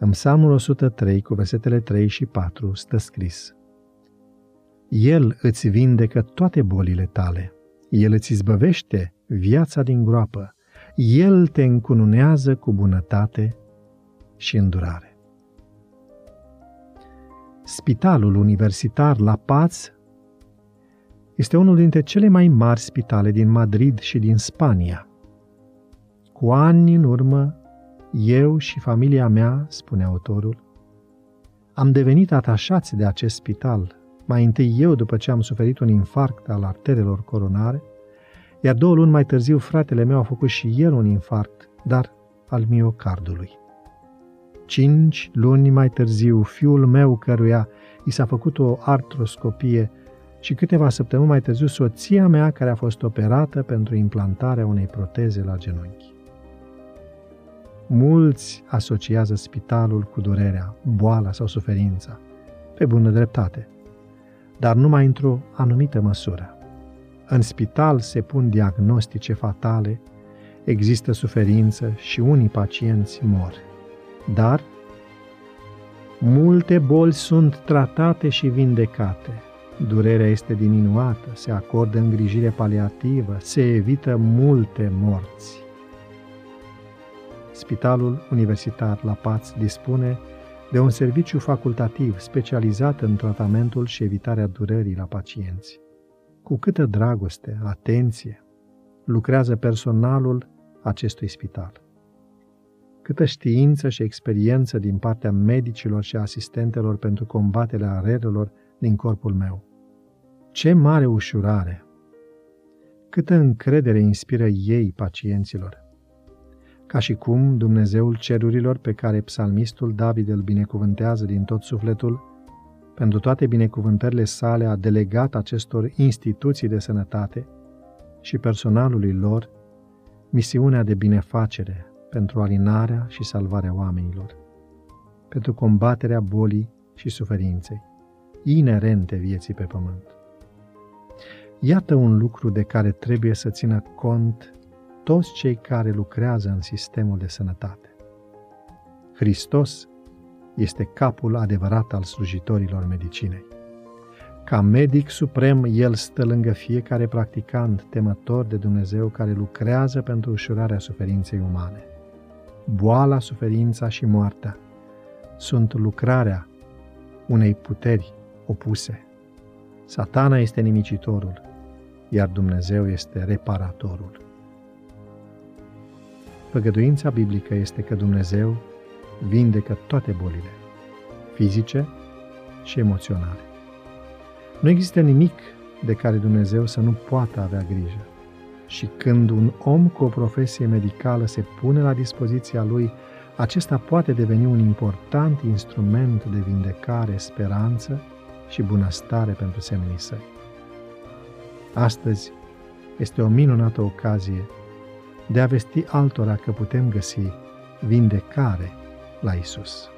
În Psalmul 103, cu versetele 3 și 4, stă scris El îți vindecă toate bolile tale, El îți izbăvește viața din groapă, El te încununează cu bunătate și îndurare. Spitalul Universitar La Paz este unul dintre cele mai mari spitale din Madrid și din Spania. Cu ani în urmă, eu și familia mea, spune autorul, am devenit atașați de acest spital, mai întâi eu după ce am suferit un infarct al arterelor coronare, iar două luni mai târziu fratele meu a făcut și el un infarct, dar al miocardului. Cinci luni mai târziu, fiul meu căruia i s-a făcut o artroscopie și câteva săptămâni mai târziu soția mea care a fost operată pentru implantarea unei proteze la genunchi. Mulți asociază spitalul cu durerea, boala sau suferința, pe bună dreptate, dar numai într-o anumită măsură. În spital se pun diagnostice fatale, există suferință și unii pacienți mor. Dar multe boli sunt tratate și vindecate. Durerea este diminuată, se acordă îngrijire paliativă, se evită multe morți. Spitalul Universitar La Paz dispune de un serviciu facultativ specializat în tratamentul și evitarea durerii la pacienți. Cu câtă dragoste, atenție, lucrează personalul acestui spital. Câtă știință și experiență din partea medicilor și asistentelor pentru combaterea relelor din corpul meu. Ce mare ușurare! Câtă încredere inspiră ei pacienților! Ca și cum Dumnezeul cerurilor pe care psalmistul David îl binecuvântează din tot sufletul, pentru toate binecuvântările sale a delegat acestor instituții de sănătate și personalului lor misiunea de binefacere pentru alinarea și salvarea oamenilor, pentru combaterea bolii și suferinței, inerente vieții pe pământ. Iată un lucru de care trebuie să țină cont toți cei care lucrează în sistemul de sănătate. Hristos este capul adevărat al slujitorilor medicinei. Ca medic suprem, El stă lângă fiecare practicant temător de Dumnezeu care lucrează pentru ușurarea suferinței umane. Boala, suferința și moartea sunt lucrarea unei puteri opuse. Satana este nimicitorul, iar Dumnezeu este reparatorul. Făgăduința biblică este că Dumnezeu vindecă toate bolile, fizice și emoționale. Nu există nimic de care Dumnezeu să nu poată avea grijă. Și când un om cu o profesie medicală se pune la dispoziția lui, acesta poate deveni un important instrument de vindecare, speranță și bunăstare pentru semenii săi. Astăzi este o minunată ocazie de a vesti altora că putem găsi vindecare la Isus.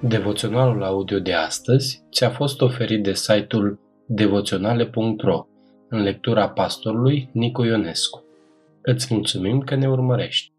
Devoționalul audio de astăzi ți-a fost oferit de site-ul devoționale.ro în lectura pastorului Nicu Ionescu. Îți mulțumim că ne urmărești!